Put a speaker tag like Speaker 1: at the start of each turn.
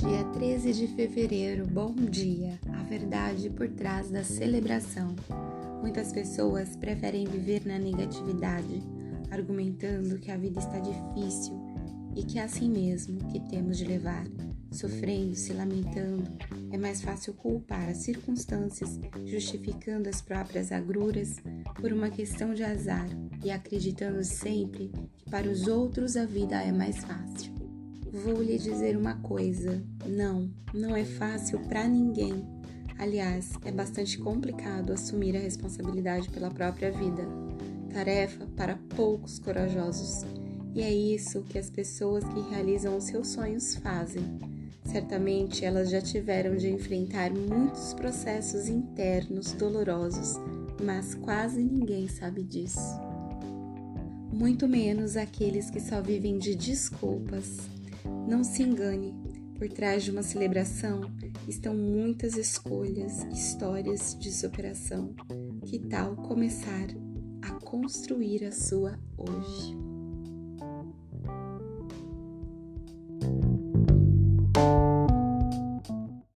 Speaker 1: 15 de fevereiro, bom dia! A verdade por trás da celebração. Muitas pessoas preferem viver na negatividade, argumentando que a vida está difícil e que é assim mesmo que temos de levar. Sofrendo, se lamentando, é mais fácil culpar as circunstâncias, justificando as próprias agruras por uma questão de azar e acreditando sempre que para os outros a vida é mais fácil. Vou lhe dizer uma coisa: não, não é fácil para ninguém. Aliás, é bastante complicado assumir a responsabilidade pela própria vida. Tarefa para poucos corajosos. E é isso que as pessoas que realizam os seus sonhos fazem. Certamente elas já tiveram de enfrentar muitos processos internos dolorosos, mas quase ninguém sabe disso. Muito menos aqueles que só vivem de desculpas, não se engane, por trás de uma celebração estão muitas escolhas, histórias de superação. Que tal começar a construir a sua hoje?